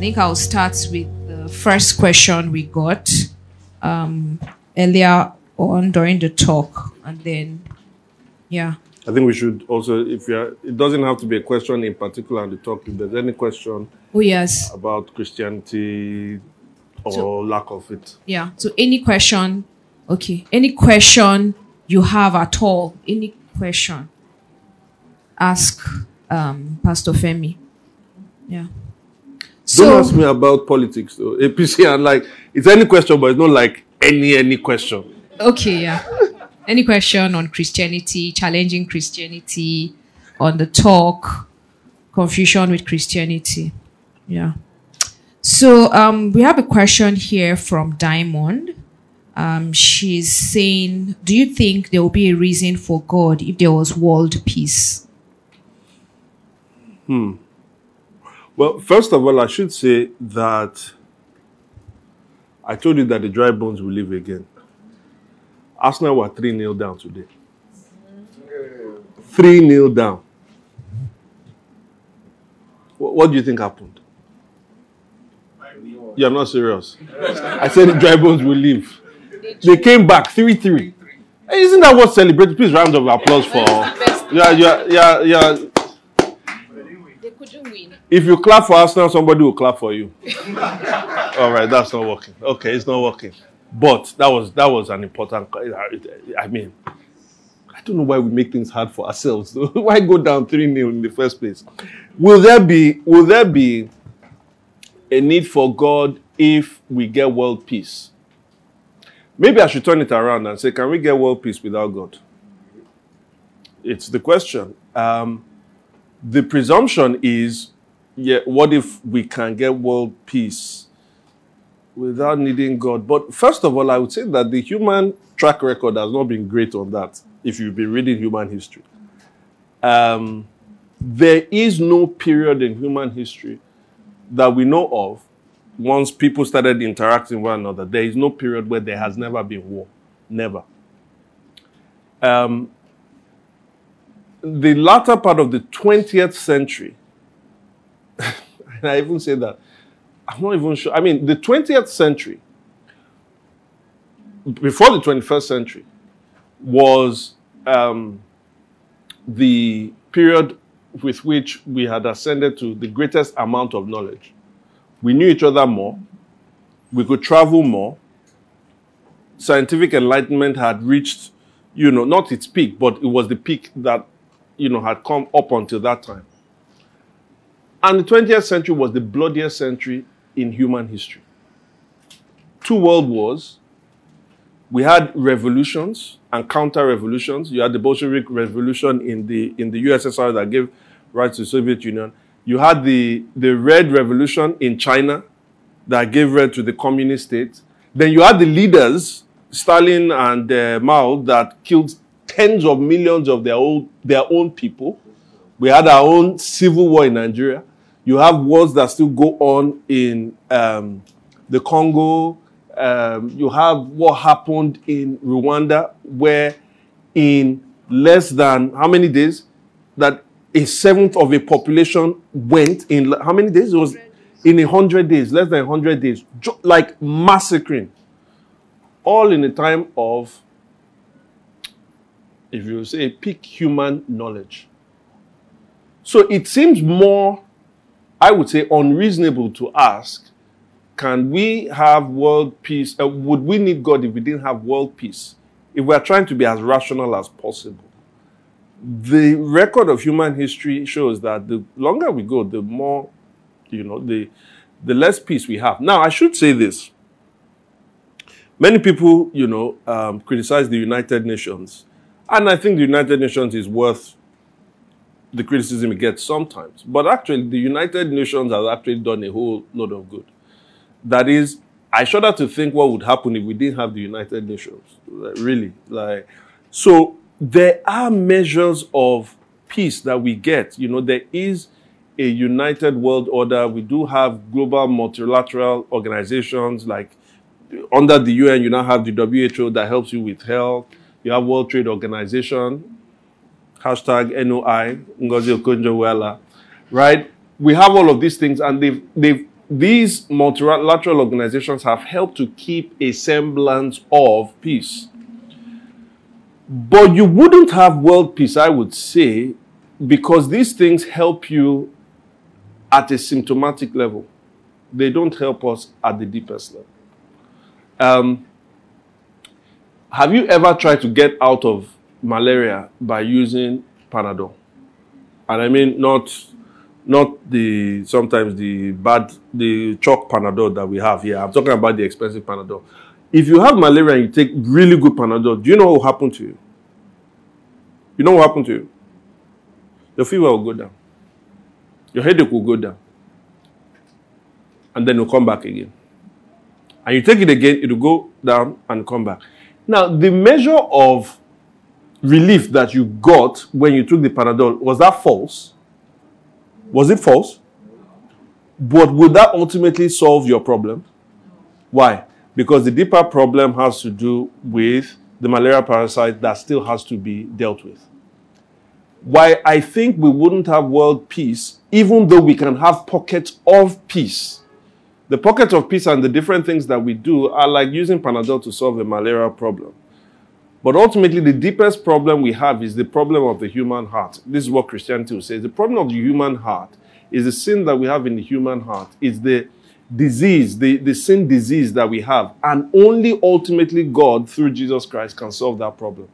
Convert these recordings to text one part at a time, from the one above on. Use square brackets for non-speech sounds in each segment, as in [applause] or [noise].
Think I'll start with the first question we got um, earlier on during the talk, and then, yeah. I think we should also, if you are, it doesn't have to be a question in particular on the talk. If there's any question Oh, yes. about Christianity or So- lack of it, Yeah. So, any question, okay, any question you have at all, any question, ask um, Pastor Femi. Yeah. Don't ask me about politics though. [laughs] APC and like it's any question, but it's not like any any question. Okay, yeah. Any question on Christianity, challenging Christianity, on the talk, confusion with Christianity. Yeah. So um, we have a question here from Diamond. Um, she's saying, Do you think there will be a reason for God if there was world peace? Well, first of all, I should say that I told you that the dry bones will live again. Arsenal were 3 0 down today. 3 0 down. What do you think happened? You're not serious. I said the dry bones will live. They came back 3 3. Isn't that what celebrated? Please, round of applause for. Yeah, yeah, yeah, yeah. They couldn't win. If you clap for Arsenal, somebody will clap for you. [laughs] All right, that's not working. Okay, it's not working. But that was that was an important. I mean, I don't know why we make things hard for ourselves. [laughs] why go down three 0 in the first place? Will there be will there be a need for God if we get world peace? Maybe I should turn it around and say, can we get world peace without God? It's the question. Um, the presumption is yeah, what if we can get world peace without needing God? But first of all, I would say that the human track record has not been great on that, if you've been reading human history. Um, there is no period in human history that we know of once people started interacting with one another. There is no period where there has never been war. Never. Um, the latter part of the 20th century, and [laughs] I even say that, I'm not even sure. I mean, the 20th century, before the 21st century, was um, the period with which we had ascended to the greatest amount of knowledge. We knew each other more, we could travel more, scientific enlightenment had reached, you know, not its peak, but it was the peak that, you know, had come up until that time. And the 20th century was the bloodiest century in human history. Two world wars. We had revolutions and counter revolutions. You had the Bolshevik Revolution in the in the USSR that gave rise to the Soviet Union. You had the, the Red Revolution in China that gave rise to the communist state. Then you had the leaders, Stalin and uh, Mao, that killed tens of millions of their own, their own people. We had our own civil war in Nigeria. You have wars that still go on in um, the Congo. Um, you have what happened in Rwanda, where in less than how many days that a seventh of a population went in how many days? It was in a hundred days, less than a hundred days, like massacring. All in a time of, if you say, peak human knowledge. So it seems more, I would say, unreasonable to ask can we have world peace? Uh, would we need God if we didn't have world peace? If we are trying to be as rational as possible. The record of human history shows that the longer we go, the more, you know, the, the less peace we have. Now, I should say this. Many people, you know, um, criticize the United Nations. And I think the United Nations is worth the criticism it gets sometimes. But actually, the United Nations has actually done a whole lot of good. That is, I shudder to think what would happen if we didn't have the United Nations. Like, really, like so. There are measures of peace that we get. You know, there is a united world order. We do have global multilateral organizations like under the UN. You now have the WHO that helps you with health. You have World Trade Organization, hashtag NOI, Ngozi Okonjo-Iweala, right? We have all of these things, and they've, they've, these multilateral organizations have helped to keep a semblance of peace. But you wouldn't have world peace, I would say, because these things help you at a symptomatic level. They don't help us at the deepest level. Um, have you ever tried to get out of malaria by using Panadol? And I mean not not the sometimes the bad the chalk Panadol that we have here. I'm talking about the expensive Panadol. If you have malaria and you take really good Panadol, do you know what will happen to you? You know what happened to you? Your fever will go down. Your headache will go down. And then it will come back again. And you take it again, it will go down and come back. Now, the measure of relief that you got when you took the Panadol, was that false? Was it false? But would that ultimately solve your problem? Why? Because the deeper problem has to do with the malaria parasite that still has to be dealt with. Why I think we wouldn't have world peace, even though we can have pockets of peace. The pockets of peace and the different things that we do are like using Panadol to solve a malaria problem. But ultimately, the deepest problem we have is the problem of the human heart. This is what Christianity will say. The problem of the human heart is the sin that we have in the human heart. It's the disease, the, the sin disease that we have. And only ultimately God, through Jesus Christ, can solve that problem.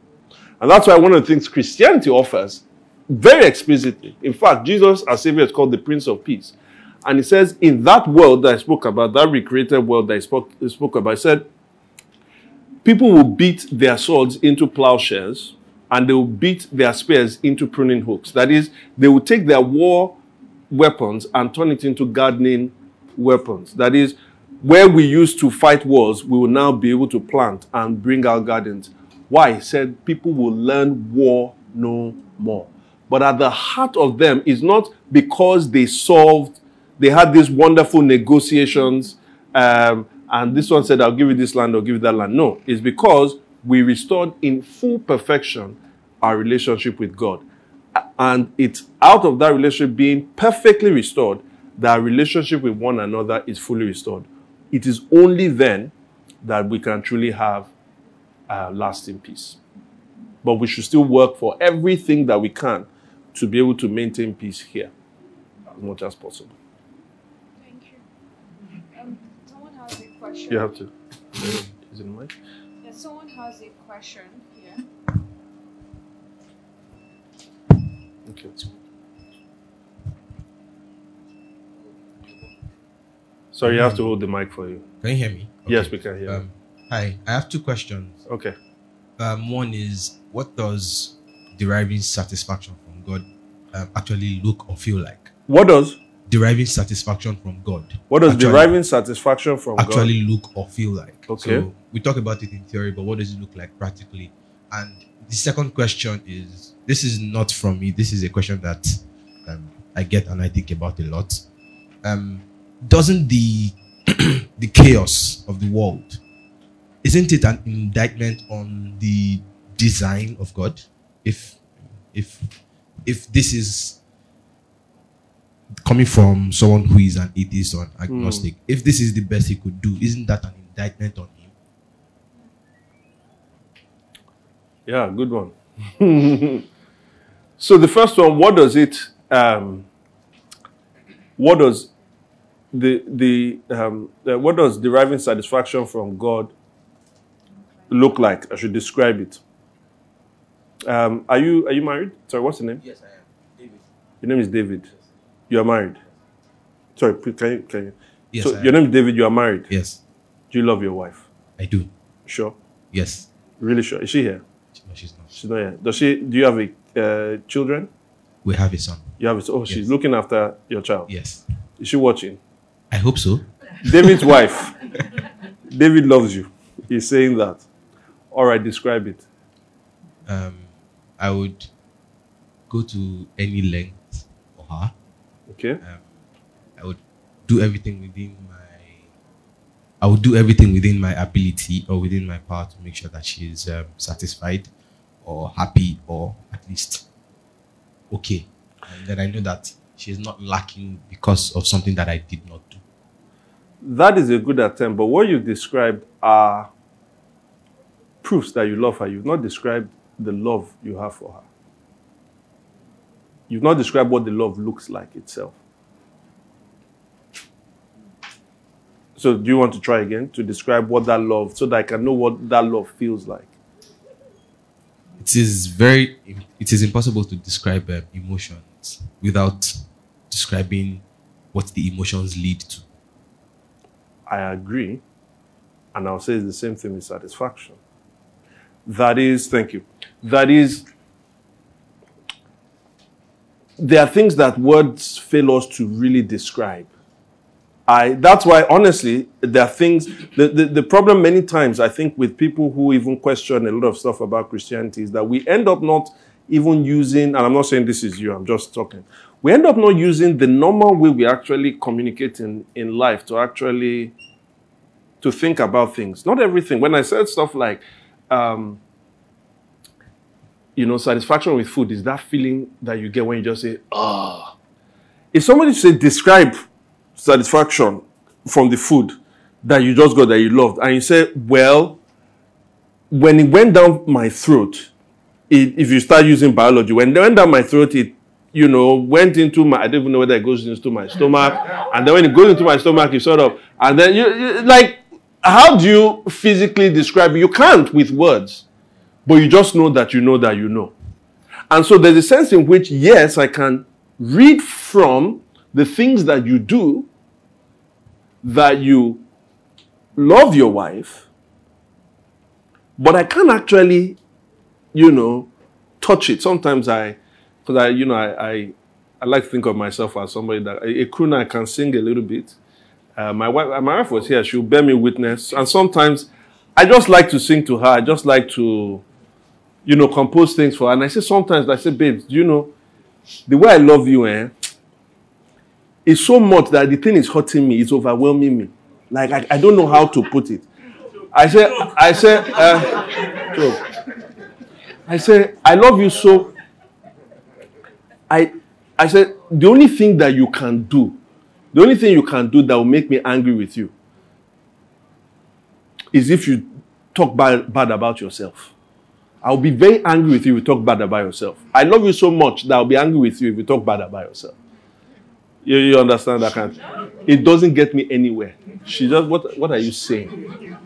And that's why one of the things Christianity offers very explicitly. In fact, Jesus, our Savior, is called the Prince of Peace. And he says, in that world that I spoke about, that recreated world that I spoke, I spoke about, I said, people will beat their swords into plowshares and they will beat their spears into pruning hooks. That is, they will take their war weapons and turn it into gardening weapons. That is, where we used to fight wars, we will now be able to plant and bring out gardens. Why? He said people will learn war no more. But at the heart of them is not because they solved, they had these wonderful negotiations, um, and this one said, I'll give you this land, I'll give you that land. No, it's because we restored in full perfection our relationship with God. And it's out of that relationship being perfectly restored that our relationship with one another is fully restored. It is only then that we can truly have uh, lasting peace. But we should still work for everything that we can to be able to maintain peace here as much as possible. Question. You have to. Is it mic? Yeah, someone has a question here. Okay. Sorry, you have to hold the mic for you. Can you hear me? Yes, we can hear. Um, hi, I have two questions. Okay. Um, one is, what does deriving satisfaction from God um, actually look or feel like? What does Deriving satisfaction from God. what does actually, deriving satisfaction from actually look or feel like? Okay. So we talk about it in theory, but what does it look like practically? And the second question is, this is not from me. This is a question that um, I get and I think about a lot. Um, doesn't the [clears throat] the chaos of the world isn't it an indictment on the design of God? If if if this is coming from someone who is an atheist or an agnostic, if this is the best he could do, isn't that an indictment on him? Yeah, good one. [laughs] so the first one, what does it? Um, what does the the um, uh, what does deriving satisfaction from God look like? I should describe it. Um, are you are you married? Sorry, what's your name? Yes, I am. David. Your name is David. You are married. Sorry, can you can you? Yes, so I your am. name is David. You are married. Yes, Do you love your wife? I do. Sure. Yes. Really sure. Is she here? No, she's not. She's not here. Does she? Do you have a, uh, children? We have a son. You have. A, oh, she's looking after your child. Yes. Is she watching? I hope so. David's [laughs] wife. David loves you. He's saying that. All right, describe it. Um, I would go to any length for her. Okay. I would do everything within my. I would do everything within my ability or within my power to make sure that she is um, satisfied or happy or at least okay. And then I know that she is not lacking because of something that I did not do. That is a good attempt, but what you described are proofs that you love her. You've not described the love you have for her. You've not described what the love looks like itself. So, do you want to try again to describe what that love, so that I can know what that love feels like? It is very. It is impossible to describe um, emotions without describing what the emotions lead to. I agree. And I'll say the same thing with satisfaction. That is, thank you. That is, there are things that words fail us to really describe. I, that's why, honestly, there are things. The, the, the problem, many times, I think, with people who even question a lot of stuff about Christianity is that we end up not even using, and I'm not saying this is you, I'm just talking. We end up not using the normal way we actually communicate in, in life to actually to think about things. Not everything. When I said stuff like, um, you know, satisfaction with food is that feeling that you get when you just say, ah. If somebody say describe satisfaction from the food that you just got that you loved, and you say, well, when it went down my throat, it, if you start using biology, when it went down my throat, it you know, went into my, I don't even know whether it goes into my stomach. And then when it goes into my stomach, you sort of, and then you, you like, how do you physically describe? You can't with words, but you just know that you know that you know. And so there's a sense in which, yes, I can read from the things that you do that you love your wife, but I can't actually, you know, touch it. Sometimes I, because I, you know, I, I, I, like to think of myself as somebody that a, crooner I can sing a little bit. Uh, my wife, my wife was here; she'll bear me witness. And sometimes, I just like to sing to her. I just like to, you know, compose things for her. And I say sometimes, I say, babes, do you know, the way I love you, eh, is so much that the thing is hurting me. It's overwhelming me. Like I, I don't know how to put it. I say, I say, uh, I say, I love you so I, I said, the only thing that you can do, the only thing you can do that will make me angry with you is if you talk bad, bad about yourself. I'll be very angry with you if you talk bad about yourself. I love you so much that I'll be angry with you if you talk bad about yourself. You, you understand that kind? It doesn't get me anywhere. She just, what, what are you saying?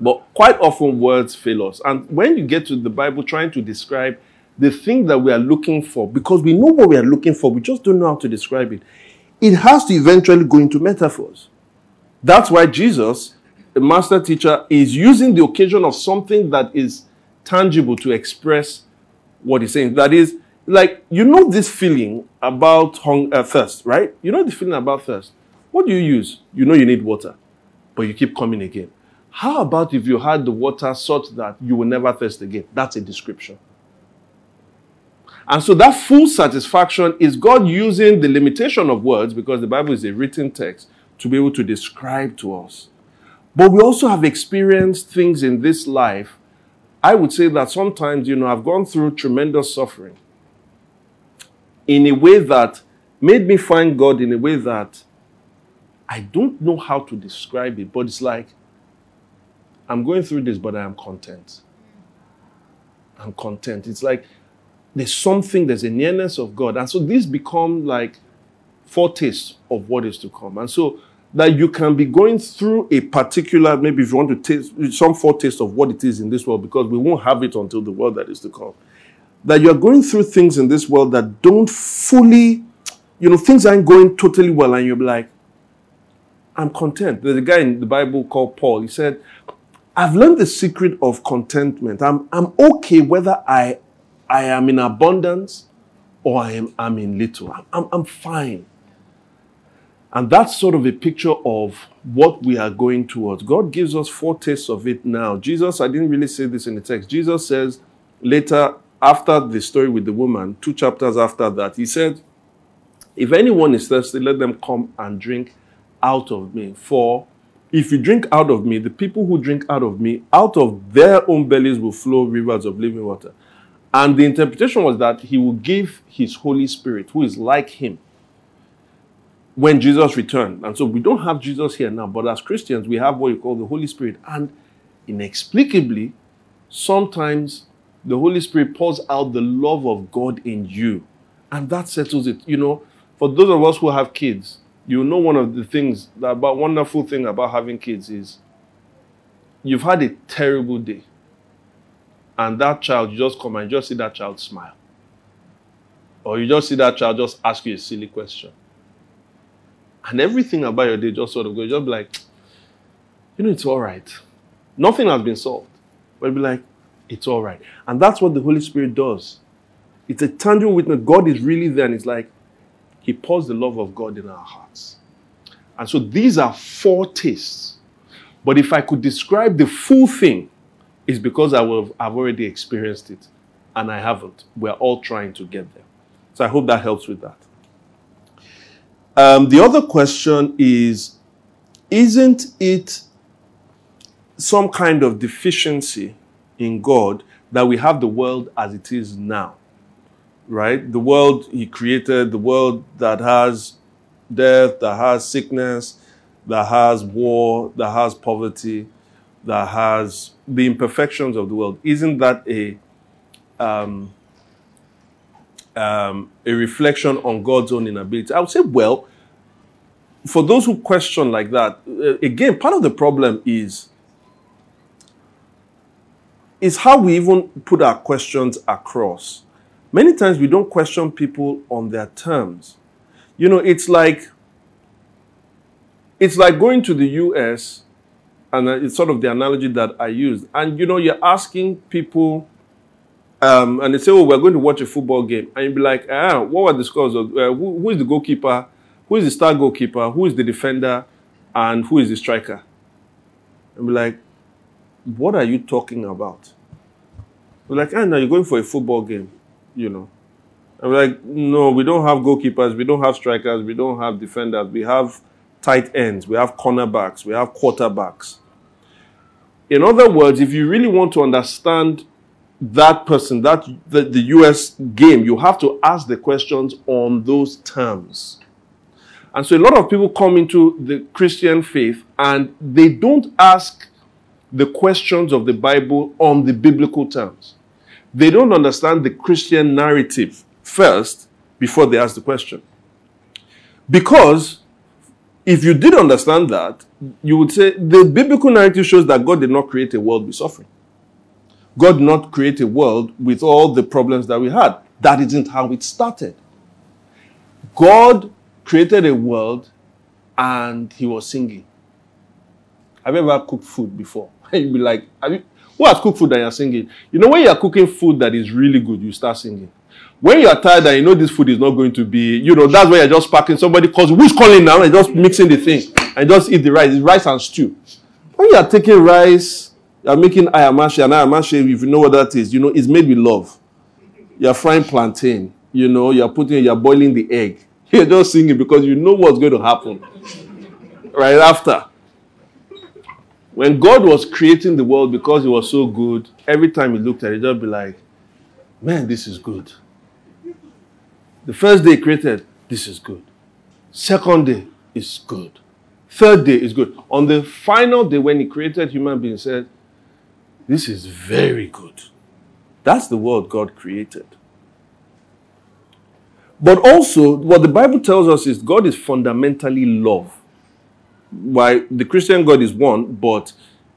But quite often words fail us. And when you get to the Bible trying to describe the thing that we are looking for, because we know what we are looking for, we just don't know how to describe it. It has to eventually go into metaphors. That's why Jesus, the master teacher, is using the occasion of something that is tangible to express what he's saying. That is, like, you know, this feeling about hunger, uh, thirst, right? You know the feeling about thirst. What do you use? You know you need water, but you keep coming again. How about if you had the water such that you will never thirst again? That's a description. And so that full satisfaction is God using the limitation of words, because the Bible is a written text, to be able to describe to us. But we also have experienced things in this life. I would say that sometimes, you know, I've gone through tremendous suffering in a way that made me find God in a way that I don't know how to describe it, but it's like I'm going through this, but I am content. I'm content. It's like there's something, there's a nearness of God. And so these become like foretastes of what is to come. And so that you can be going through a particular, maybe if you want to taste some foretaste of what it is in this world, because we won't have it until the world that is to come. That you're going through things in this world that don't fully, you know, things aren't going totally well, and you're like, I'm content. There's a guy in the Bible called Paul. He said, I've learned the secret of contentment. I'm, I'm okay whether I I am in abundance or I am I'm in little. I'm, I'm fine. And that's sort of a picture of what we are going towards. God gives us four foretastes of it now. Jesus, I didn't really say this in the text. Jesus says later, after the story with the woman, two chapters after that, he said, If anyone is thirsty, let them come and drink out of me. For if you drink out of me, the people who drink out of me, out of their own bellies will flow rivers of living water. And the interpretation was that he will give his Holy Spirit, who is like him, when Jesus returned. And so we don't have Jesus here now, but as Christians, we have what you call the Holy Spirit. And inexplicably, sometimes the Holy Spirit pours out the love of God in you. And that settles it. You know, for those of us who have kids, you know one of the things that about wonderful thing about having kids is you've had a terrible day. And that child, you just come and just see that child smile. Or you just see that child just ask you a silly question and everything about your day just sort of goes, just be like, you know, it's all right. Nothing has been solved. But be like, it's all right. And that's what the Holy Spirit does. It's a tangible witness. God is really there, and it's like He pours the love of God in our hearts. And so these are foretastes. But if I could describe the full thing, it's because I will I've already experienced it, and I haven't. We're all trying to get there. So I hope that helps with that. Um, the other question is Isn't it some kind of deficiency in God that we have the world as it is now? Right? The world He created, the world that has death, that has sickness, that has war, that has poverty, that has the imperfections of the world. Isn't that a um, um, a reflection on God's own inability? I would say, well, for those who question like that, uh, again, part of the problem is is how we even put our questions across. Many times we don't question people on their terms. You know, it's like it's like going to the US, and it's sort of the analogy that I used. And you know, you're asking people um, and they say, "Oh, we're going to watch a football game," and you'd be like, "Ah, what were the scores? Of, uh, who, who is the goalkeeper? Who is the star goalkeeper? Who is the defender? And who is the striker?" And be like, "What are you talking about?" We're like, "Ah, now you're going for a football game, you know." We're like, "No, we don't have goalkeepers. We don't have strikers. We don't have defenders. We have tight ends. We have cornerbacks. We have quarterbacks." In other words, if you really want to understand that person, that the, the US game, you have to ask the questions on those terms. And so a lot of people come into the Christian faith and they don't ask the questions of the Bible on the biblical terms. They don't understand the Christian narrative first before they ask the question. Because if you did understand that, you would say the biblical narrative shows that God did not create a world with suffering. God did not create a world with all the problems that we had. That isn't how it started. God created a world and he was singing. Have you ever cooked food before? [laughs] You'd be like, you, who has cooked food that you're singing? You know, when you're cooking food that is really good, you start singing. When you're tired and you know this food is not going to be, you know, that's why you're just packing. Somebody calls, who's calling now? And just mixing the thing and just eat the rice. It's rice and stew. When you're taking rice, you're making ayamase, and ayamase, if you know what that is, you know, it's made with love. You're frying plantain, you know, you're putting, you're boiling the egg. [laughs] You're just singing because you know what's going to happen right after. When God was creating the world because it was so good, every time he looked at it, just be like, man, this is good. The first day he created, this is good. Second day is good. Third day is good. On the final day, when he created human beings, said, this is very good. That's the world God created. But also, what the Bible tells us is God is fundamentally love. Why the Christian God is one, but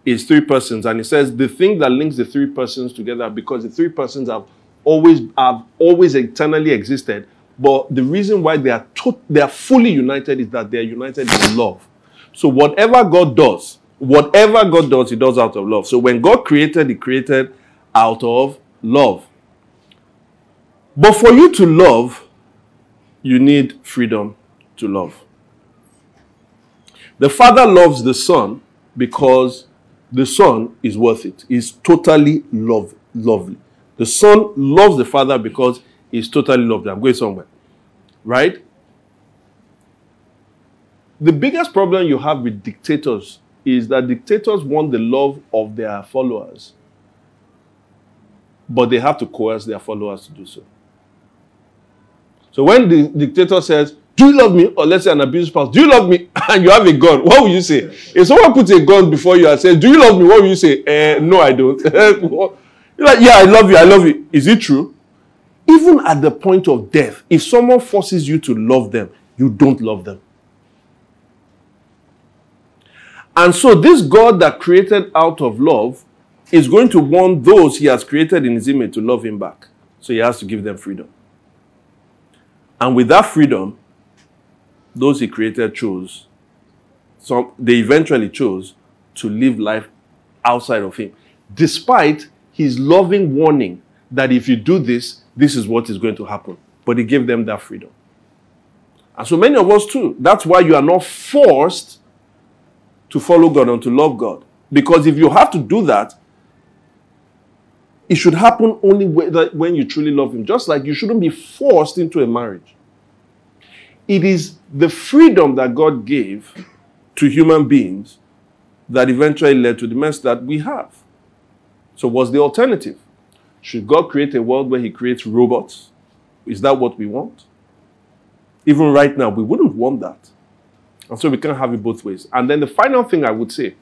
is three persons. And it says the thing that links the three persons together, because the three persons have always have always eternally existed. But the reason why they are to, they are fully united is that they are united in love. So whatever God does, whatever God does, He does out of love. So when God created, He created out of love. But for you to love, you need freedom to love. The Father loves the Son because the Son is worth it. He's totally love, lovely. The Son loves the Father because he's totally lovely. I'm going somewhere. Right? The biggest problem you have with dictators is that dictators want the love of their followers, but they have to coerce their followers to do so. So when the dictator says, Do you love me? Or let's say an abusive spouse, Do you love me? [laughs] And you have a gun, what will you say? If someone puts a gun before you and says, Do you love me? What will you say? Eh, no, I don't. [laughs] You're like, Yeah, I love you. I love you. Is it true? Even at the point of death, if someone forces you to love them, you don't love them. And so, this God that created out of love is going to want those he has created in his image to love him back. So, he has to give them freedom. And with that freedom, those he created chose, some, they eventually chose to live life outside of him, despite his loving warning that if you do this, this is what is going to happen. But he gave them that freedom. And so many of us too. That's why you are not forced to follow God and to love God. Because if you have to do that, it should happen only when you truly love Him. Just like you shouldn't be forced into a marriage. It is the freedom that God gave to human beings that eventually led to the mess that we have. So, what's the alternative? Should God create a world where He creates robots? Is that what we want? Even right now, we wouldn't want that. And so we can't have it both ways. And then the final thing I would say,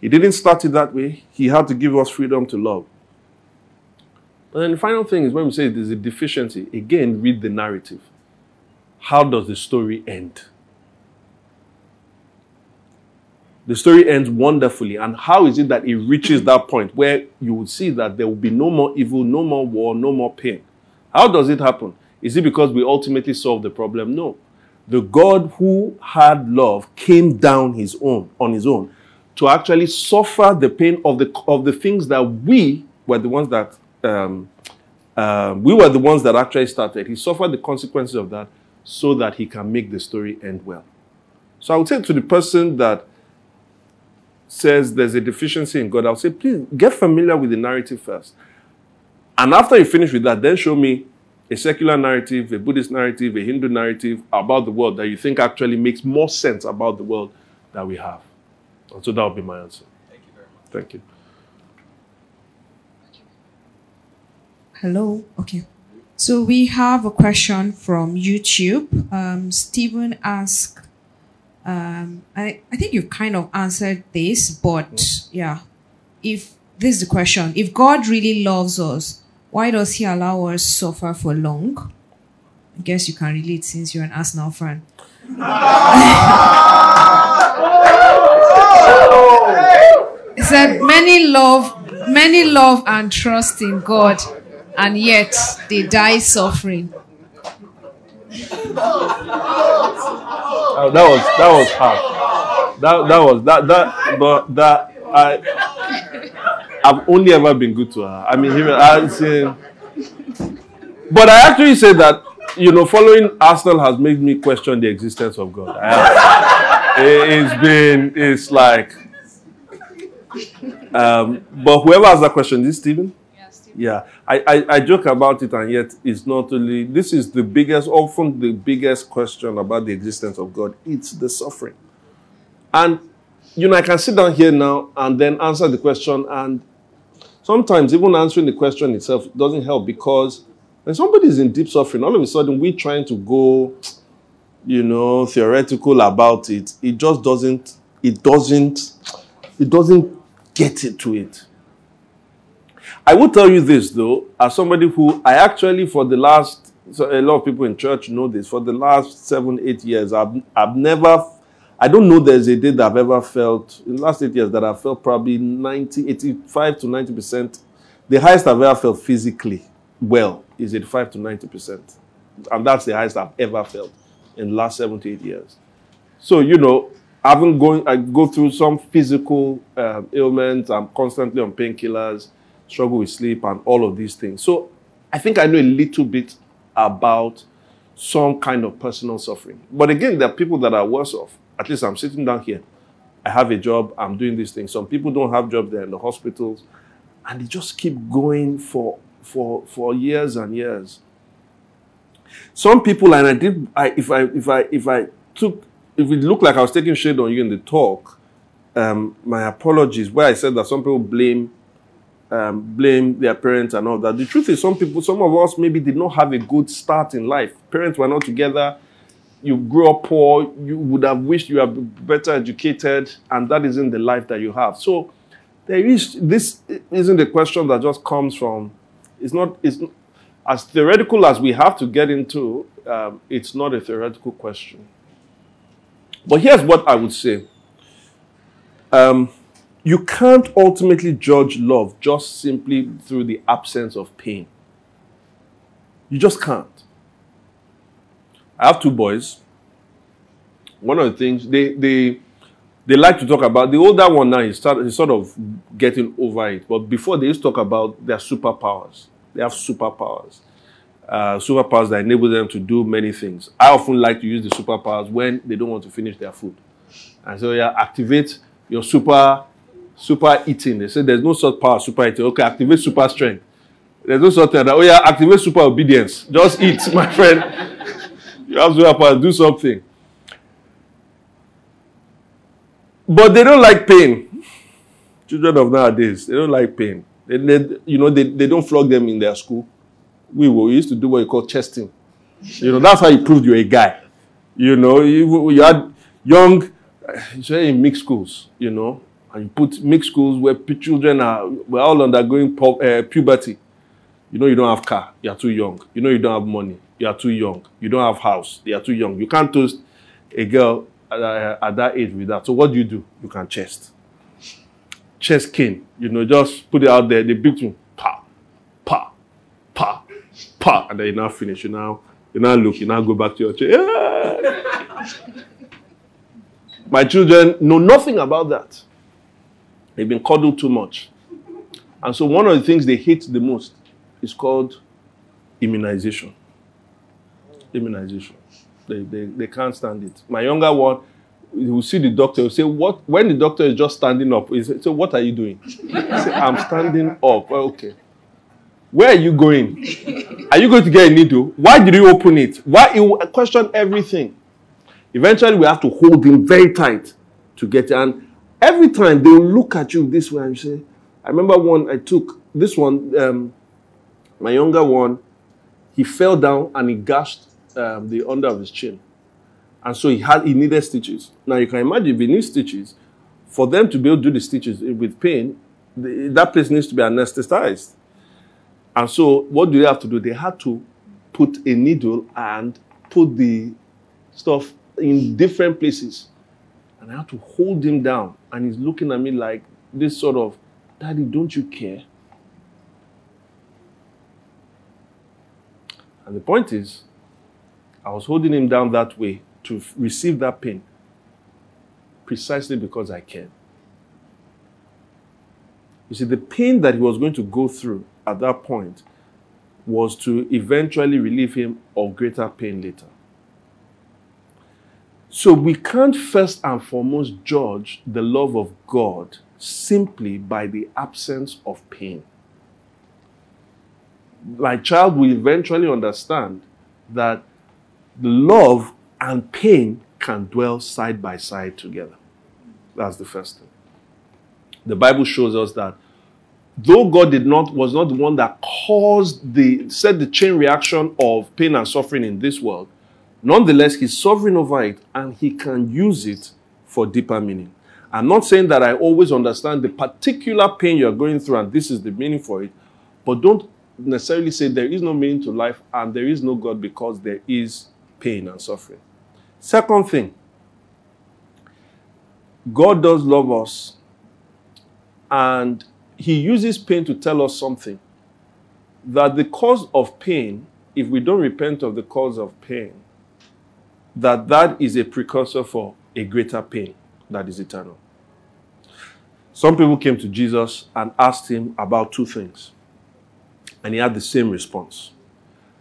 he didn't start it that way. He had to give us freedom to love. But then the final thing is when we say there's a deficiency, again, read the narrative. How does the story end? The story ends wonderfully. And how is it that it reaches that point where you would see that there will be no more evil, no more war, no more pain? How does it happen? Is it because we ultimately solve the problem? No the God who had love came down his own on his own to actually suffer the pain of the of the things that we were the ones that um, uh, we were the ones that actually started. He suffered the consequences of that so that he can make the story end well. So I would say to the person that says there's a deficiency in God, I would say, please get familiar with the narrative first. And after you finish with that, then show me a secular narrative, a Buddhist narrative, a Hindu narrative about the world that you think actually makes more sense about the world that we have. And so that would be my answer. Thank you very much. Thank you. Hello. Okay. So we have a question from YouTube. Um, Stephen asked, um, I, I think you've kind of answered this, but mm-hmm. yeah, if this is the question, if God really loves us, why does he allow us suffer for long? I guess you can relate since you're an Arsenal fan. he said, Many love, many love and trust in God, and yet they die suffering. Oh, that was that was hard. That that was that that but that I I've only ever been good to her. I mean, I but I actually say that you know, following Arsenal has made me question the existence of God. it's been, it's like, um, but whoever has that question, is Stephen? Yeah, Stephen. Yeah, I, I, I joke about it, and yet it's not only. This is the biggest, often the biggest question about the existence of God. It's the suffering, and you know, I can sit down here now and then answer the question, and sometimes even answering the question itself doesn't help because when somebody is in deep suffering, all of a sudden we're trying to go, you know, theoretical about it. It just doesn't, it doesn't, it doesn't get it to it. I will tell you this though, as somebody who I actually for the last so a lot of people in church know this. For the last seven, eight years, I've I've never I don't know there's a day that I've ever felt, in the last eight years, that I've felt probably 90, 85 to 90%. The highest I've ever felt physically well is 85 to 90%. And that's the highest I've ever felt in the last seven to eight years. So, you know, having going, I go through some physical um, ailments, I'm constantly on painkillers, struggle with sleep, and all of these things. So, I think I know a little bit about some kind of personal suffering. But again, there are people that are worse off at least I'm sitting down here. I have a job, I'm doing these things. Some people don't have jobs, they're in the hospitals, and they just keep going for for for years and years. Some people, and I did, I, if I if I if I took, if it looked like I was taking shade on you in the talk, um, my apologies. Where I said that some people blame um, blame their parents and all that. The truth is, some people, some of us maybe did not have a good start in life. Parents were not together. You grew up poor. You would have wished you were better educated, and that isn't the life that you have. So there is this isn't a question that just comes from. It's not. It's as theoretical as we have to get into. Um, it's not a theoretical question. But here's what I would say. Um, you can't ultimately judge love just simply through the absence of pain. You just can't. I have two boys. One of the things they they they like to talk about the older one now he's, start, he's sort of getting over it. But before they used to talk about their superpowers. They have superpowers. Uh, superpowers that enable them to do many things. I often like to use the superpowers when they don't want to finish their food. And so yeah, activate your super super eating. They say there's no such power super eating. Okay, activate super strength. There's no such thing that, oh yeah, activate super obedience. Just eat, [laughs] my friend. You have superpower, do something. But they don't like pain. Children of nowadays, they don't like pain. They, they, you know, they, they don't flog them in their school. We, we used to do what you call chesting. You know, that's how you proved you're a guy. You know, you, you had young, say in mixed schools, you know, and you put mixed schools where children are we're all undergoing pu- uh, puberty. You know you don't have car, you are too young. You know you don't have money, you are too young. You don't have house, They are too young. You can't toast a girl at, uh, at that age with that. So what do you do? You can chest. Chest cane. You know, just put it out there, the big one, pa, pa, pa, pa, and then you now finish. You now you now look, you now go back to your chair. Yeah. [laughs] My children know nothing about that. They've been coddled too much. And so one of the things they hate the most is called immunization. Immunization. They, they, they can't stand it. My younger one, he will see the doctor, he'll say, What when the doctor is just standing up, he say, So what are you doing? Say, I'm standing up. Well, okay. Where are you going? Are you going to get a needle? Why did you open it? Why will question everything. Eventually we have to hold him very tight to get. And Every time they will look at you this way and say, I remember one I took, this one, um, my younger one, he fell down and he gashed um, the under of his chin. And so he had he needed stitches. Now you can imagine if he needs stitches, for them to be able to do the stitches with pain, the, that place needs to be anesthetized. And so what do they have to do? They had to put a needle and put the stuff in different places and I have to hold him down. And he's looking at me like this sort of, Daddy, don't you care? And the point is, I was holding him down that way to f- receive that pain precisely because I cared. You see, the pain that he was going to go through at that point was to eventually relieve him of greater pain later. So we can't first and foremost judge the love of God simply by the absence of pain. My child will eventually understand that love and pain can dwell side by side together. That's the first thing. The Bible shows us that though God did not was not the one that caused the set the chain reaction of pain and suffering in this world, Nonetheless, he's sovereign over it and he can use it for deeper meaning. I'm not saying that I always understand the particular pain you're going through and this is the meaning for it, but don't necessarily say there is no meaning to life and there is no God because there is pain and suffering. Second thing, God does love us and he uses pain to tell us something that the cause of pain, if we don't repent of the cause of pain, that that is a precursor for a greater pain that is eternal. Some people came to Jesus and asked him about two things, and he had the same response.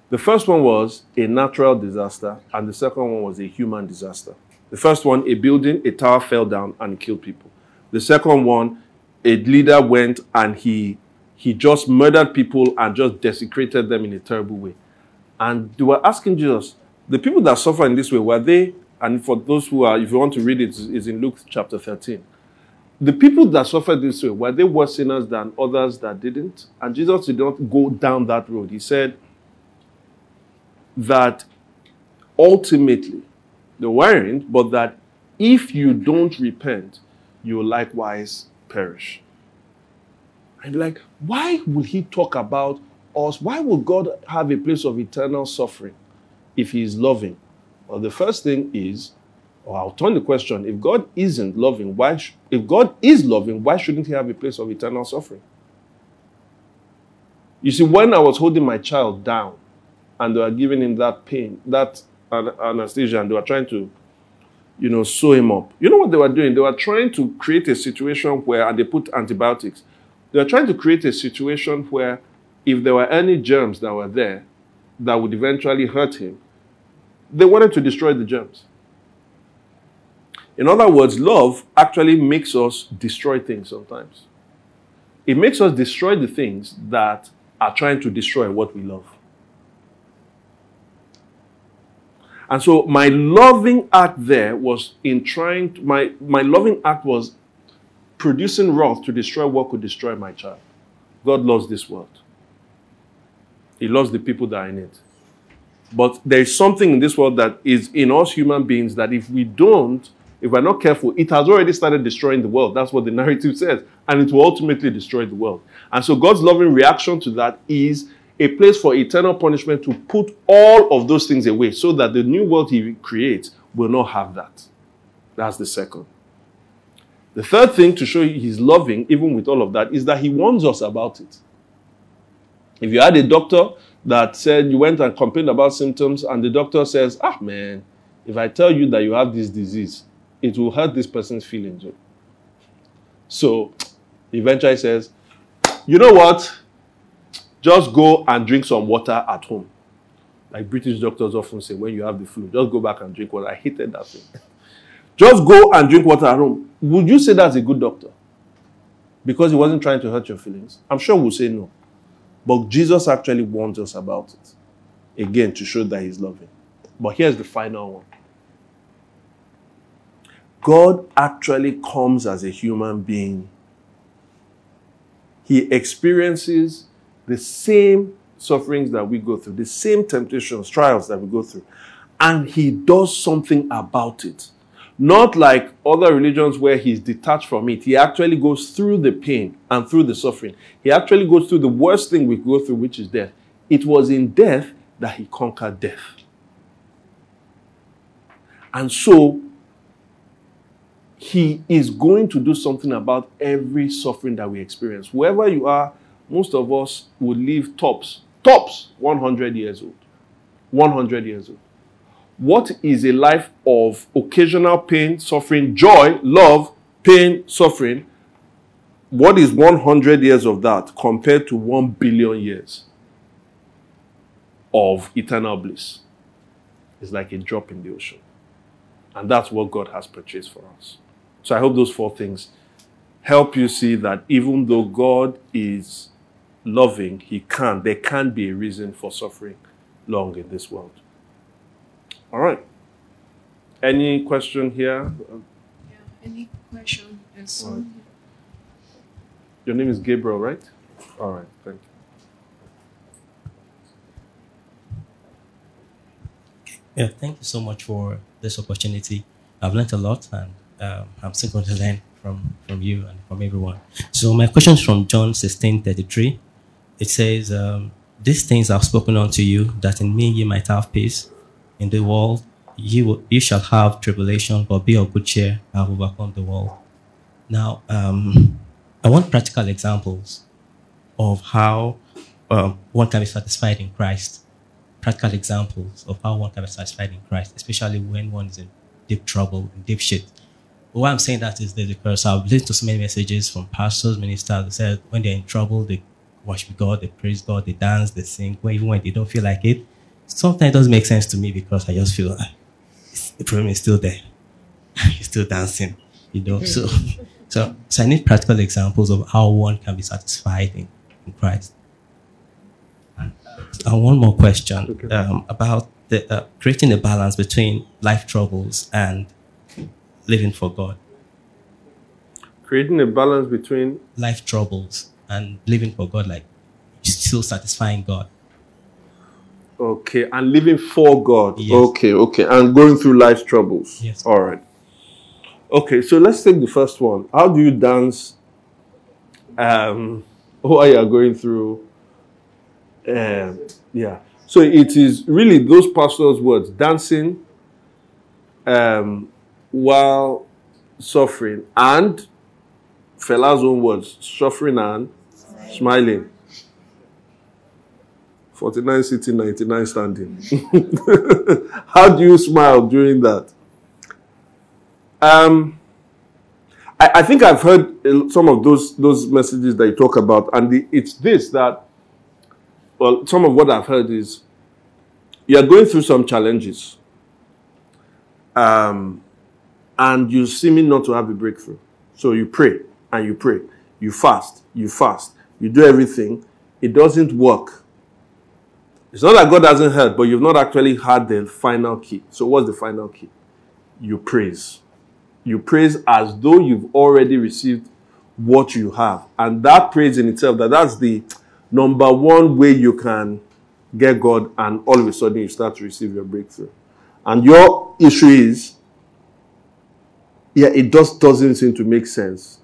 The first one was a natural disaster, and the second one was a human disaster. The first one, a building, a tower fell down and killed people. The second one, a leader went and he he just murdered people and just desecrated them in a terrible way. And they were asking Jesus, the people that suffer in this way, were they, and for those who are, if you want to read it, it's in Luke chapter 13. The people that suffered this way, were they worse sinners than others that didn't? And Jesus did not go down that road. He said that ultimately, they weren't, but that if you don't repent, you likewise perish. And like, why would he talk about us? Why would God have a place of eternal suffering if he is loving? Well, the first thing is, or I'll turn the question, if God isn't loving, why sh- if God is loving, why shouldn't he have a place of eternal suffering? You see, when I was holding my child down and they were giving him that pain, that anesthesia, and they were trying to, you know, sew him up. You know what they were doing? They were trying to create a situation where, and they put antibiotics. They were trying to create a situation where if there were any germs that were there that would eventually hurt him, they wanted to destroy the germs. In other words, love actually makes us destroy things sometimes. It makes us destroy the things that are trying to destroy what we love. And so my loving act there was in trying to, my, my loving act was producing wrath to destroy what could destroy my child. God loves this world. He loves the people that are in it. But there is something in this world that is in us human beings that if we don't, if we're not careful, it has already started destroying the world. That's what the [laughs] narrative says. And it will ultimately destroy the world. And so God's loving reaction to that is a place for eternal punishment to put all of those things away so that the new world he creates will not have that. That's the second. The third thing to show he's loving, even with all of that, is that he warns us about it. If you had a doctor that said you went and complained about symptoms, and the doctor says, Ah, man, if I tell you that you have this disease, it will hurt this person's feelings. So eventually says, You know what? Just go and drink some water at home. Like British doctors often say, when you have the flu, just go back and drink water. I hated that thing. Just go and drink water at home. Would you say that's a good doctor? Because he wasn't trying to hurt your feelings? I'm sure we'll say no. But Jesus actually warns us about it. Again, to show that he's loving. But here's the final one God actually comes as a human being. He experiences the same sufferings that we go through, the same temptations, trials that we go through, and he does something about it. Not like other religions where he's detached from it. He actually goes through the pain and through the suffering. He actually goes through the worst thing we go through, which is death. It was in death that he conquered death. And so he is going to do something about every suffering that we experience. Wherever you are, most of us would live tops, tops 100 years old. 100 years old. What is a life of occasional pain, suffering, joy, love, pain, suffering? What is 100 years of that compared to 1 billion years of eternal bliss? It's like a drop in the ocean. And that's what God has purchased for us. So I hope those four things help you see that even though God is loving, He can, there can be a reason for suffering long in this world. All right. Any question here? Yeah, any question? Yes. Right. Your name is Gabriel, right? All right, thank you. Yeah, thank you so much for this opportunity. I've learned a lot and um, I'm still going to learn from, from you and from everyone. So my question is from John 16, 33. It says, um, These things I've spoken unto you, that in me ye might have peace in the world you, will, you shall have tribulation, but be of good cheer. I have overcome the world. Now, um, I want practical examples of how um, one can be satisfied in Christ. Practical examples of how one can be satisfied in Christ, especially when one is in deep trouble, in deep shit. But why I'm saying that is because I've listened to so many messages from pastors, ministers who said when they're in trouble, they worship God, they praise God, they dance, they sing, even when they don't feel like it sometimes it doesn't make sense to me because I just feel uh, the problem is still there. [laughs] still dancing, you know. So, [laughs] so, so I need practical examples of how one can be satisfied in, in Christ. And one more question um, about the, uh, creating a balance between life troubles and living for God. Creating a balance between Life troubles and living for God, like still satisfying God. okay and living for God. Yes. Okay, okay, and going through life's troubles. Yes. All right. Okay, so let's take the first one. How do you dance um, while you are going through? Um, yeah. So it is really those pastors' words: dancing um, while suffering, and Fela's own words: suffering and smiling. 49 sitting, 99 standing. [laughs] How do you smile during that? Um, I, I think I've heard some of those those messages that you talk about, and the, it's this that, well, some of what I've heard is you are going through some challenges, um, and you seem not to have a breakthrough. So you pray and you pray, you fast, you fast, you do everything. It doesn't work. It's not that God hasn't heard, but you've not actually had the final key. So, what's the final key? You praise. You praise as though you've already received what you have. And that praise in itself, that that's the number one way you can get God, and all of a sudden you start to receive your breakthrough. And your issue is, yeah, it just doesn't seem to make sense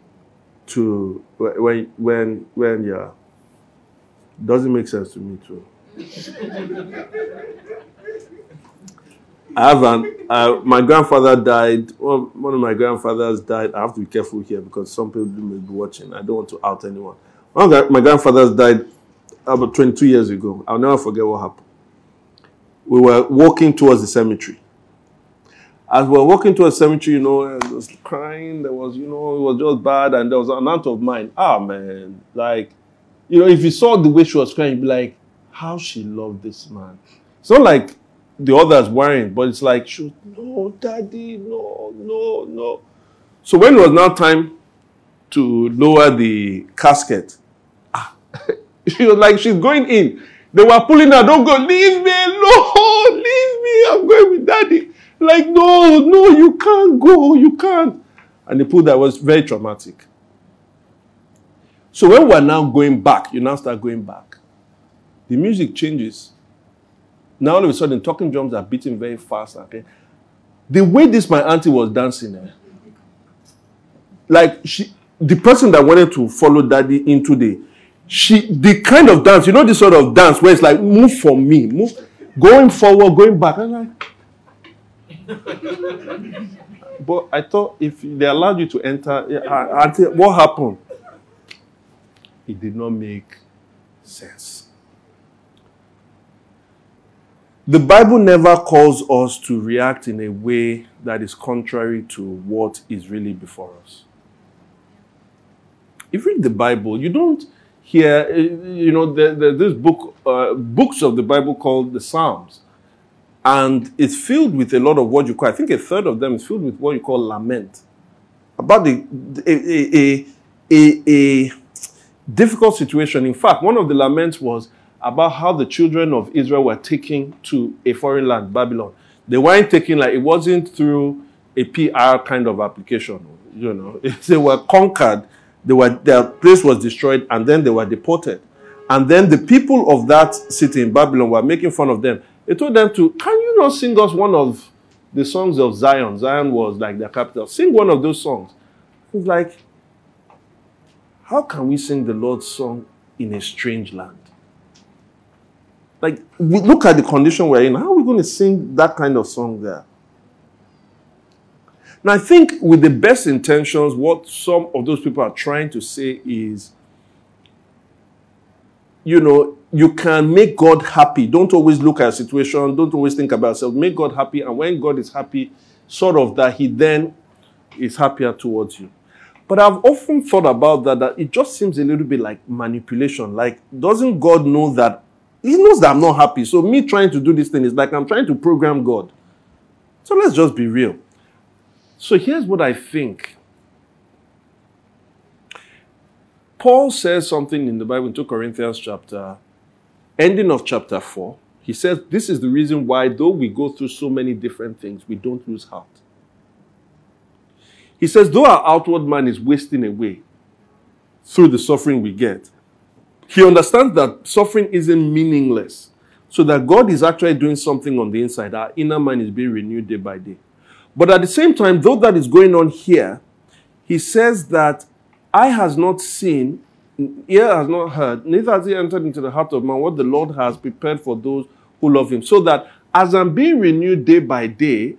to when when when yeah, doesn't make sense to me too. I have an, uh, my grandfather died. Well, one of my grandfathers died. I have to be careful here because some people may be watching. I don't want to out anyone. One of my grandfathers died about 22 years ago. I'll never forget what happened. We were walking towards the cemetery. As we were walking to the cemetery, you know, I was crying. There was, you know, it was just bad. And there was an aunt of mine. Ah, man. Like, you know, if you saw the way she was crying, you'd be like, how she loved this man. It's not like the others weren't, but it's like, she was, no, daddy, no, no, no. So when it was now time to lower the casket, ah, [laughs] she was like, she's going in. They were pulling her, don't go, leave me alone, leave me, I'm going with daddy. Like, no, no, you can't go, you can't. And they pulled that was very traumatic. So when we're now going back, you now start going back the music changes. Now all of a sudden, talking drums are beating very fast. Okay, the way this my auntie was dancing, eh, like she, the person that wanted to follow daddy into the, she, the kind of dance, you know, this sort of dance where it's like move for me, move, going forward, going back. I'm like, [laughs] but I thought if they allowed you to enter, what happened? It did not make sense. The Bible never calls us to react in a way that is contrary to what is really before us. If you read the Bible, you don't hear, you know, there, this book, uh, books of the Bible called the Psalms, and it's filled with a lot of what you call, I think a third of them is filled with what you call lament about the a, a, a, a difficult situation. In fact, one of the laments was about how the children of Israel were taken to a foreign land, Babylon. They weren't taken like it wasn't through a PR kind of application. You know, [laughs] they were conquered. They were their place was destroyed, and then they were deported. And then the people of that city in Babylon were making fun of them. They told them to, "Can you not sing us one of the songs of Zion?" Zion was like their capital. Sing one of those songs. It's like, how can we sing the Lord's song in a strange land? Like, we look at the condition we're in. How are we going to sing that kind of song there? Now, I think with the best intentions, what some of those people are trying to say is, you know, you can make God happy. Don't always look at a situation. Don't always think about yourself. Make God happy. And when God is happy, sort of that He then is happier towards you. But I've often thought about that, that it just seems a little bit like manipulation. Like, doesn't God know that? He knows that I'm not happy. So, me trying to do this thing is like I'm trying to program God. So, let's just be real. So here's what I think. Paul says something in the Bible in 2 Corinthians chapter, ending of chapter 4. He says, This is the reason why, though we go through so many different things, we don't lose heart. He says, Though our outward man is wasting away through the suffering we get, he understands that suffering isn't meaningless. So that God is actually doing something on the inside. Our inner man is being renewed day by day. But at the same time, though that is going on here, he says that eye has not seen, ear has not heard, neither has it entered into the heart of man what the Lord has prepared for those who love him. So that as I'm being renewed day by day,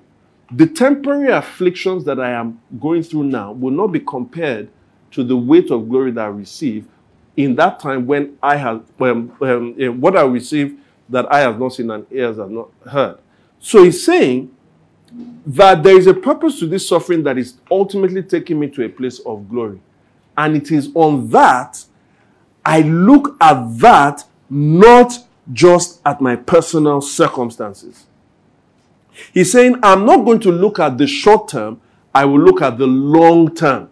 the temporary afflictions that I am going through now will not be compared to the weight of glory that I receive in that time when I have when, when eh, what I receive that I have not seen and ears have not heard. So he's saying that there is a purpose to this suffering that is ultimately taking me to a place of glory. And it is on that I look at that, not just at my personal circumstances. He's saying, I'm not going to look at the short term, I will look at the long term.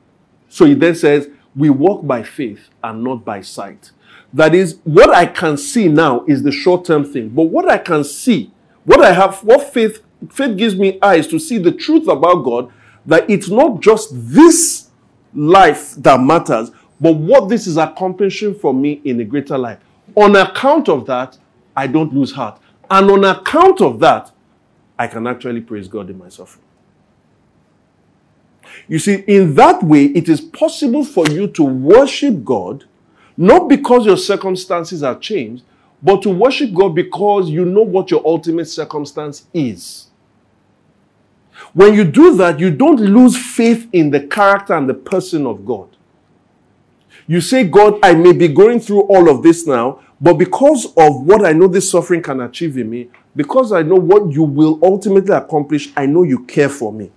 So he then says, We walk by faith and not by sight. That is, what I can see now is the short term thing. But what I can see, what I have, what faith faith gives me eyes to see the truth about God that it's not just this life that matters, but what this is accomplishing for me in a greater life. On account of that, I don't lose heart. And on account of that, I can actually praise God in my suffering. You see, in that way, it is possible for you to worship God, not because your circumstances are changed, but to worship God because you know what your ultimate circumstance is. When you do that, you don't lose faith in the character and the person of God. You say, God, I may be going through all of this now, but because of what I know this suffering can achieve in me, because I know what you will ultimately accomplish, I know you care for me.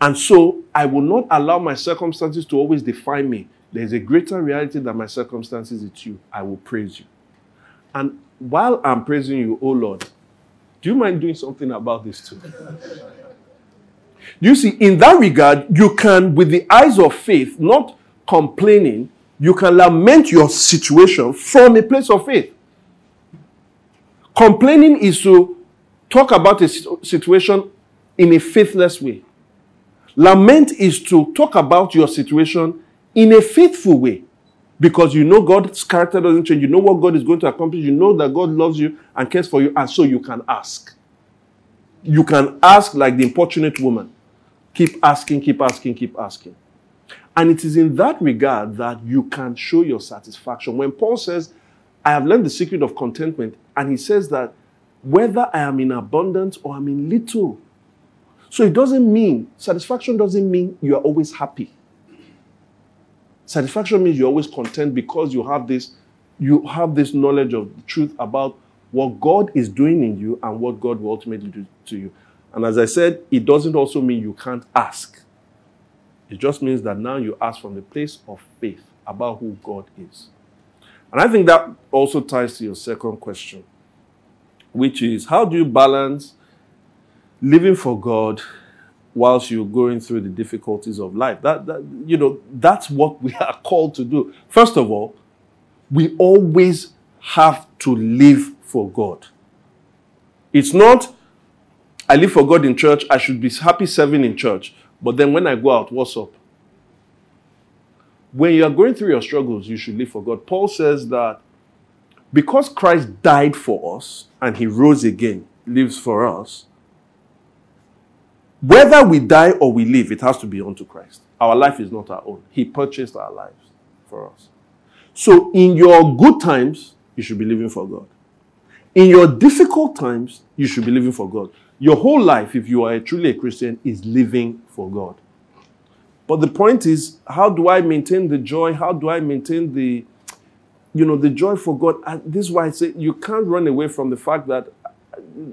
And so I will not allow my circumstances to always define me. There's a greater reality than my circumstances, it's you. I will praise you. And while I'm praising you, oh Lord, do you mind doing something about this too? [laughs] You see, in that regard, you can, with the eyes of faith, not complaining, you can lament your situation from a place of faith. Complaining is to talk about a situation in a faithless way. Lament is to talk about your situation in a faithful way because you know God's character doesn't change. You know what God is going to accomplish. You know that God loves you and cares for you, and so you can ask. You can ask like the importunate woman. Keep asking, keep asking, keep asking. And it is in that regard that you can show your satisfaction. When Paul says, I have learned the secret of contentment, and he says that whether I am in abundance or I'm in little. So it doesn't mean, satisfaction doesn't mean you are always happy. Satisfaction means you're always content because you have this, you have this knowledge of the truth about what God is doing in you and what God will ultimately do to you. And as I said, it doesn't also mean you can't ask. It just means that now you ask from the place of faith about who God is. And I think that also ties to your second question, which is how do you balance living for God whilst you're going through the difficulties of life? That, that you know, that's what we are [laughs] called to do. First of all, we always have to live for God. It's not I live for God in church, I should be happy serving in church. But then when I go out, what's up? When you are going through your struggles, you should live for God. Paul says that because Christ died for us and he rose again, lives for us, whether we die or we live, it has to be unto Christ. Our life is not our own. He purchased our lives for us. So in your good times, you should be living for God. In your difficult times, you should be living for God. Your whole life, if you are truly a Christian, is living for God. But the point is, how do I maintain the joy? How do I maintain the, you know, the joy for God? And this is why I say you can't run away from the fact that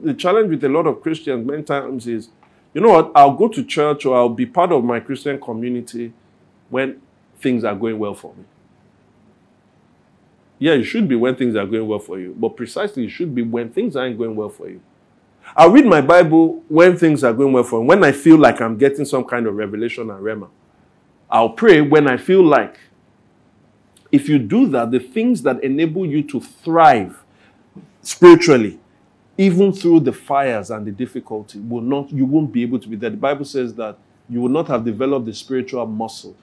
the challenge with a lot of Christians many times is, you know what, I'll go to church or I'll be part of my Christian community when things are going well for me. Yeah, it should be when things are going well for you, but precisely it should be when things aren't going well for you. I'll read my Bible when things are going well for me, when I feel like I'm getting some kind of revelation and rhema. I'll pray when I feel like. If you do that, the things that enable you to thrive spiritually, even through the fires and the difficulty, will not you won't be able to be there. The Bible says that you will not have developed the spiritual muscle.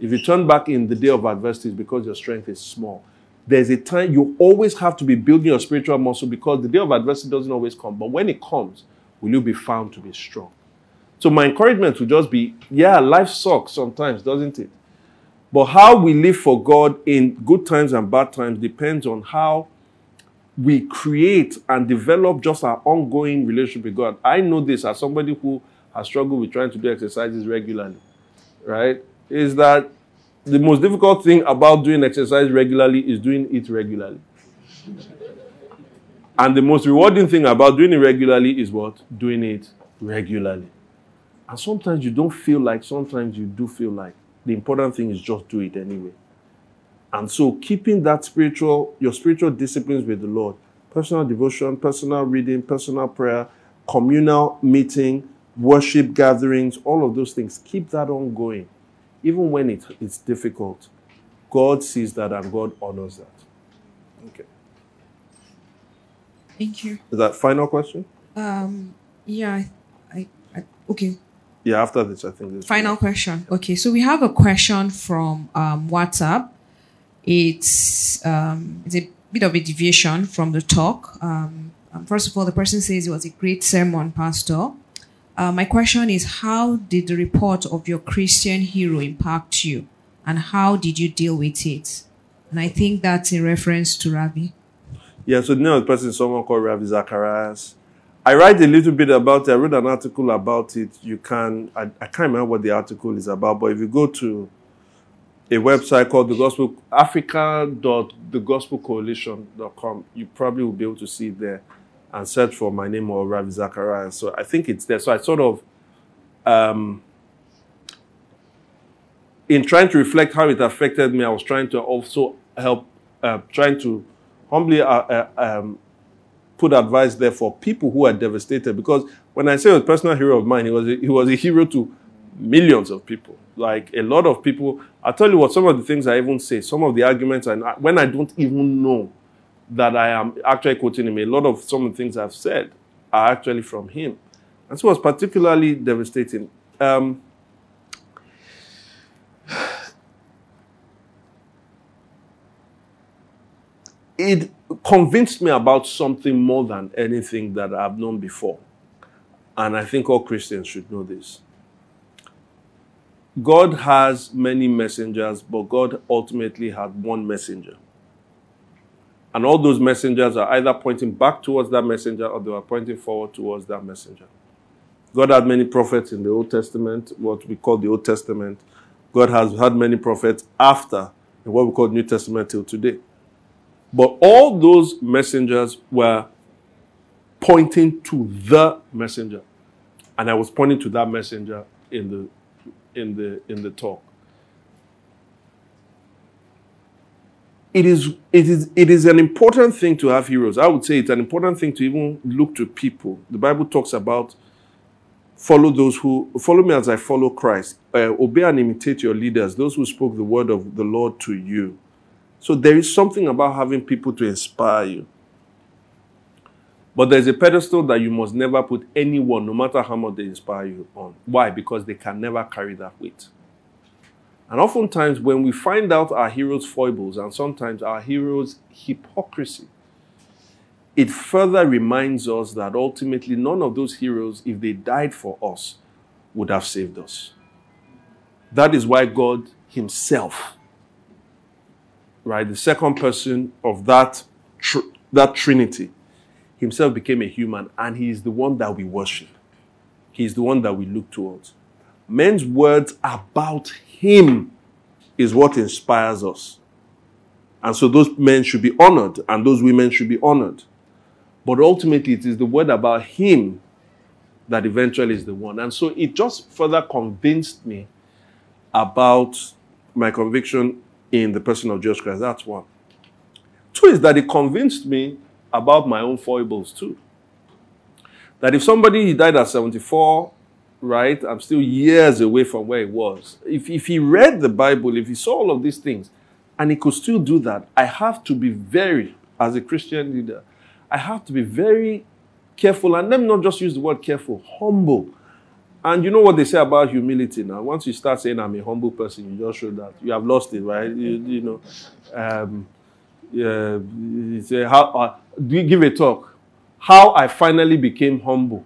If you turn back in the day of adversity, it's because your strength is small. There's a time you always have to be building your spiritual muscle because the day of adversity doesn't always come. But when it comes, will you be found to be strong? So my encouragement would just be, yeah, life sucks sometimes, doesn't it? But how we live for God in good times and bad times depends on how we create and develop just our ongoing relationship with God. I know this as somebody who has struggled with trying to do exercises regularly, right? Is that the most difficult thing about doing exercise regularly is doing it regularly. and the most rewarding thing about doing it regularly is what? Doing it regularly. And sometimes you don't feel like, sometimes you do feel like. The important thing is just do it anyway. And so keeping that spiritual, your spiritual disciplines with the Lord, personal devotion, personal reading, personal prayer, communal meeting, worship gatherings, all of those things, keep that on going. Even when it, it's difficult, God sees that and God honors that. Okay. Thank you. Is that final question? Um, yeah, I, I, I okay. Yeah, after this, I think this Final question. Okay, so we have a question from um, WhatsApp. It's um, it's a bit of a deviation from the talk. Um, um, first of all, the person says it was a great sermon, Pastor. Uh, my question is, how did the report of your Christian hero impact you, and how did you deal with it? And I think that's a reference to Ravi. Yeah, so now the person someone called Ravi Zacharias. I write a little bit about it. I wrote an article about it. You can, I, I can't remember what the article is about, but if you go to a website called the Gospel Africa.thegospelcoalition.com, you probably will be able to see it there and search for my name or Ravi Zacharias. So I think it's there. So I sort of, um, in trying to reflect how it affected me, I was trying to also help, uh, trying to humbly uh, uh, um, put advice there for people who are devastated. Because when I say a personal hero of mine, he was a, he was a hero to millions of people. Like a lot of people. I'll tell you what. Some of the things I even say, some of the arguments, and when I don't even know that I am actually quoting him, a lot of some of the things I've said are actually from him, and so it was particularly devastating. Um, it convinced me about something more than anything that I've known before. And I think all Christians should know this. God has many messengers, but God ultimately had one messenger. And all those messengers are either pointing back towards that messenger or they are pointing forward towards that messenger. God had many prophets in the Old Testament, what we call the Old Testament. God has had many prophets after in what we call New Testament till today. But all those messengers were pointing to the messenger. And I was pointing to that messenger in the in the in the talk. It is it is it is an important thing to have heroes. I would say it's an important thing to even look to people. The Bible talks about follow those who follow me as I follow Christ. Uh, obey and imitate your leaders, those who spoke the word of the Lord to you. So there is something about having people to inspire you. But there's a pedestal that you must never put anyone, no matter how much they inspire you, on. Why? Because they can never carry that weight. And oftentimes, when we find out our heroes' foibles and sometimes our heroes' hypocrisy, it further reminds us that ultimately none of those heroes, if they died for us, would have saved us. That is why God Himself right, the second person of that, tr- that Trinity, himself became a human, and he is the one that we worship. He is the one that we look towards. Men's words about him is what inspires us. And so those men should be honored, and those women should be honored. But ultimately, it is the word about him that eventually is the one. And so it just further convinced me about my conviction in the person of Jesus Christ. That's one. Two is that it convinced me about my own foibles too. That if somebody died at 74, right, I'm still years away from where he was. If, if he read the Bible, if he saw all of these things, and he could still do that, I have to be very, as a Christian leader, I have to be very careful, and let me not just use the word careful, humble. And you know what they say about humility now? Once you start saying I'm a humble person, you just show that you have lost it, right? You, you know, um, yeah, you say, how, uh, give a talk? How I finally became humble.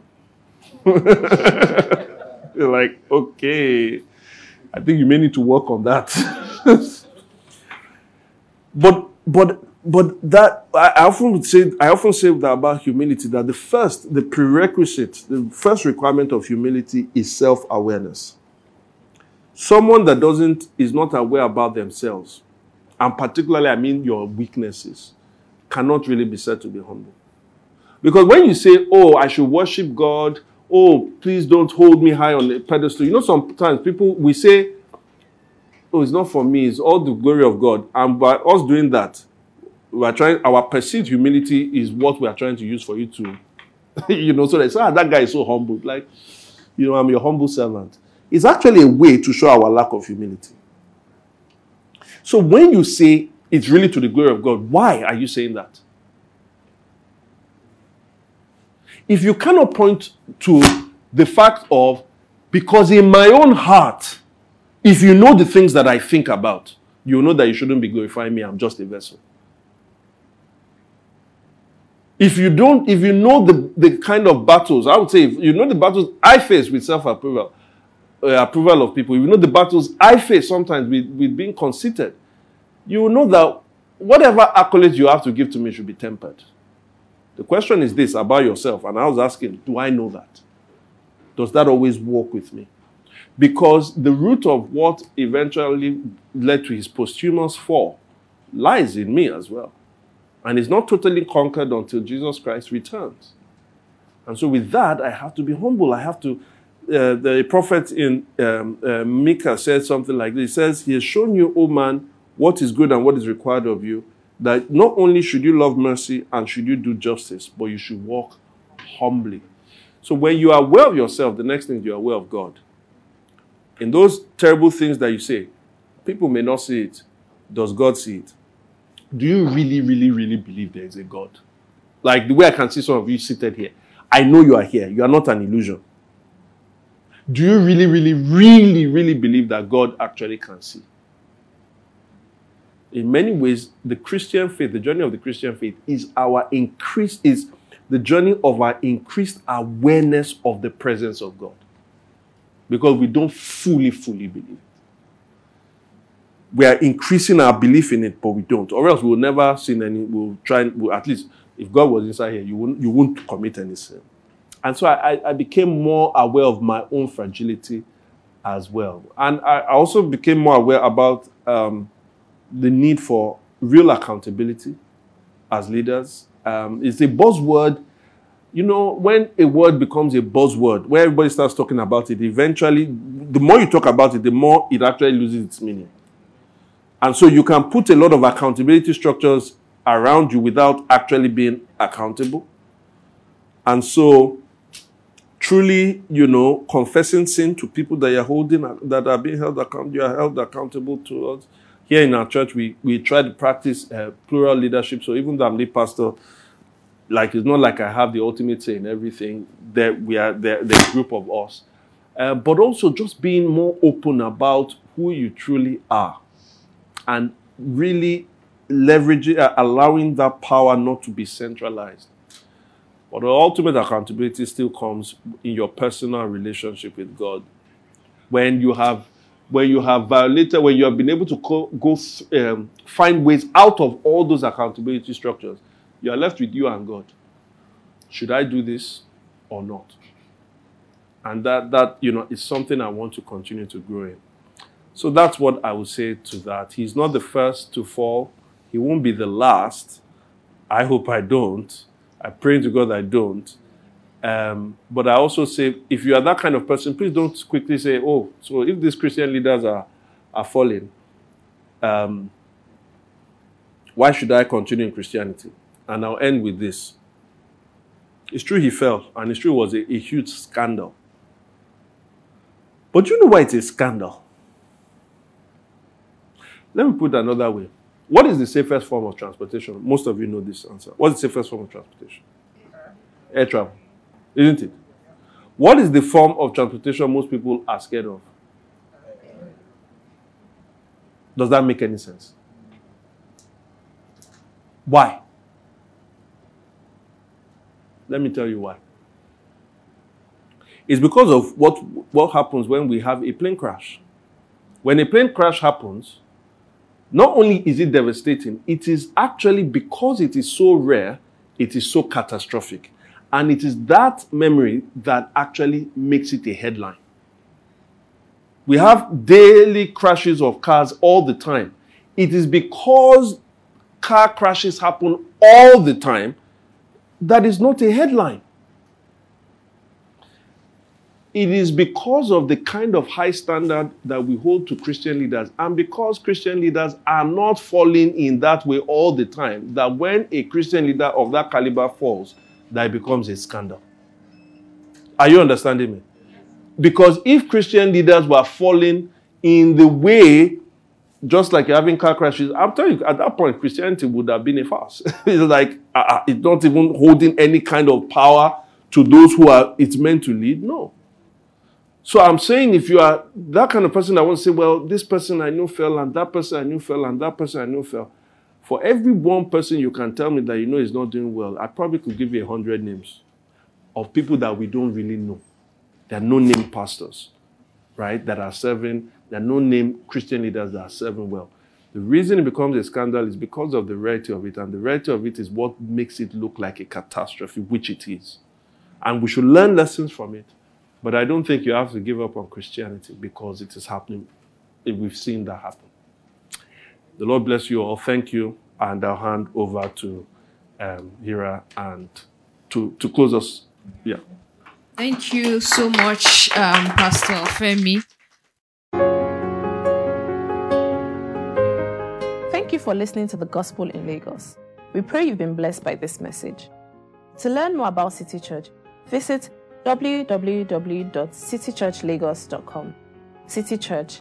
[laughs] You're like, okay, I think you may need to work on that. [laughs] but but but that I often would say I often say that about humility that the first the prerequisite the first requirement of humility is self awareness. Someone that doesn't is not aware about themselves, and particularly I mean your weaknesses, cannot really be said to be humble. Because when you say, "Oh, I should worship God," "Oh, please don't hold me high on the pedestal," you know sometimes people we say, "Oh, it's not for me; it's all the glory of God," and by us doing that we are trying our perceived humility is what we are trying to use for you to [laughs] you know so they say ah that guy is so humble. Like you know i'm your humble servant. It's actually a way to show our lack of humility. So when you say it's really to the glory of god why are you saying that if you cannot point to the fact of because in my own heart if you know the things that i think about you know that you shouldn't be glorifying me i'm just a vessel if you don't, if you know the, the kind of battles, I would say, if you know the battles I face with self approval, uh, approval of people, if you know the battles I face sometimes with, with being conceited, you know that whatever accolades you have to give to me should be tempered. The question is this about yourself, and I was asking, do I know that? Does that always work with me? Because the root of what eventually led to his posthumous fall lies in me as well. And it's not totally conquered until Jesus Christ returns. And so, with that, I have to be humble. I have to. Uh, the prophet in um, uh, Micah said something like this. He says, He has shown you, O man, what is good and what is required of you, that not only should you love mercy and should you do justice, but you should walk humbly. So, when you are aware of yourself, the next thing is you are aware of God. In those terrible things that you say, people may not see it. Does God see it? do you really, really, really believe there is a God? Like the way I can see some of you seated here. I know you are here. You are not an illusion. Do you really, really, really, really believe that God actually can see? In many ways, the Christian faith, the journey of the Christian faith, is our increase, is the journey of our increased awareness of the presence of God. Because we don't fully, fully believe it we are increasing our belief in it, but we don't. Or else we'll never sin any, we'll try, we'll, at least if God was inside here, you won't, you won't commit any sin. And so I, I became more aware of my own fragility as well. And I also became more aware about um, the need for real accountability as leaders. Um, it's a buzzword. You know, when a word becomes a buzzword, where everybody starts talking about it, eventually, the more you talk about it, the more it actually loses its meaning. And so you can put a lot of accountability structures around you without actually being accountable. And so, truly, you know, confessing sin to people that you're holding, that are being held accountable, you are held accountable to us. Here in our church, we, we try to practice uh, plural leadership. So even though I'm lead pastor, like it's not like I have the ultimate say in everything. That we are the, group of us, uh, but also just being more open about who you truly are and really leveraging, uh, allowing that power not to be centralized. But the ultimate accountability still comes in your personal relationship with God. When you have, when you have violated, when you have been able to co- go um, find ways out of all those accountability structures, you are left with you and God. Should I do this or not? And that that you know is something I want to continue to grow in. So that's what I would say to that. He's not the first to fall. He won't be the last. I hope I don't. I pray to God I don't. Um, but I also say, if you are that kind of person, please don't quickly say, oh, so if these Christian leaders are, are falling, um, why should I continue in Christianity? And I'll end with this. It's true he fell, and it's true it was a, a huge scandal. But you know why it's a scandal? Let me put it another way. What is the safest form of transportation? Most of you know this answer. What's the safest form of transportation? Air travel. Isn't it? What is the form of transportation most people are scared of? Does that make any sense? Why? Let me tell you why. It's because of what, what happens when we have a plane crash. When a plane crash happens, not only is it devastating, it is actually because it is so rare, it is so catastrophic. And it is that memory that actually makes it a headline. We have daily crashes of cars all the time. It is because car crashes happen all the time that is not a headline it is because of the kind of high standard that we hold to Christian leaders, and because Christian leaders are not falling in that way all the time, that when a Christian leader of that caliber falls, that it becomes a scandal. Are you understanding me? Because if Christian leaders were falling in the way, just like you're having car crashes, I'm telling you, at that point, Christianity would have been a farce. [laughs] it's like uh, it's not even holding any kind of power to those who are it's meant to lead. No. So I'm saying if you are that kind of person that wants to say, well, this person I knew fell, and that person I knew fell, and that person I knew fell. For every one person you can tell me that you know is not doing well, I probably could give you a hundred names of people that we don't really know. There are no name pastors, right, that are serving. There are no name Christian leaders that are serving well. The reason it becomes a scandal is because of the rarity of it, and the rarity of it is what makes it look like a catastrophe, which it is. And we should learn lessons from it. But I don't think you have to give up on Christianity because it is happening. We've seen that happen. The Lord bless you all. Thank you. And I'll hand over to um, Hira and to, to close us. Yeah. Thank you so much, um, Pastor Femi. Thank you for listening to the Gospel in Lagos. We pray you've been blessed by this message. To learn more about City Church, visit www.citychurchlagos.com. City Church.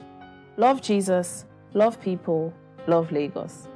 Love Jesus, love people, love Lagos.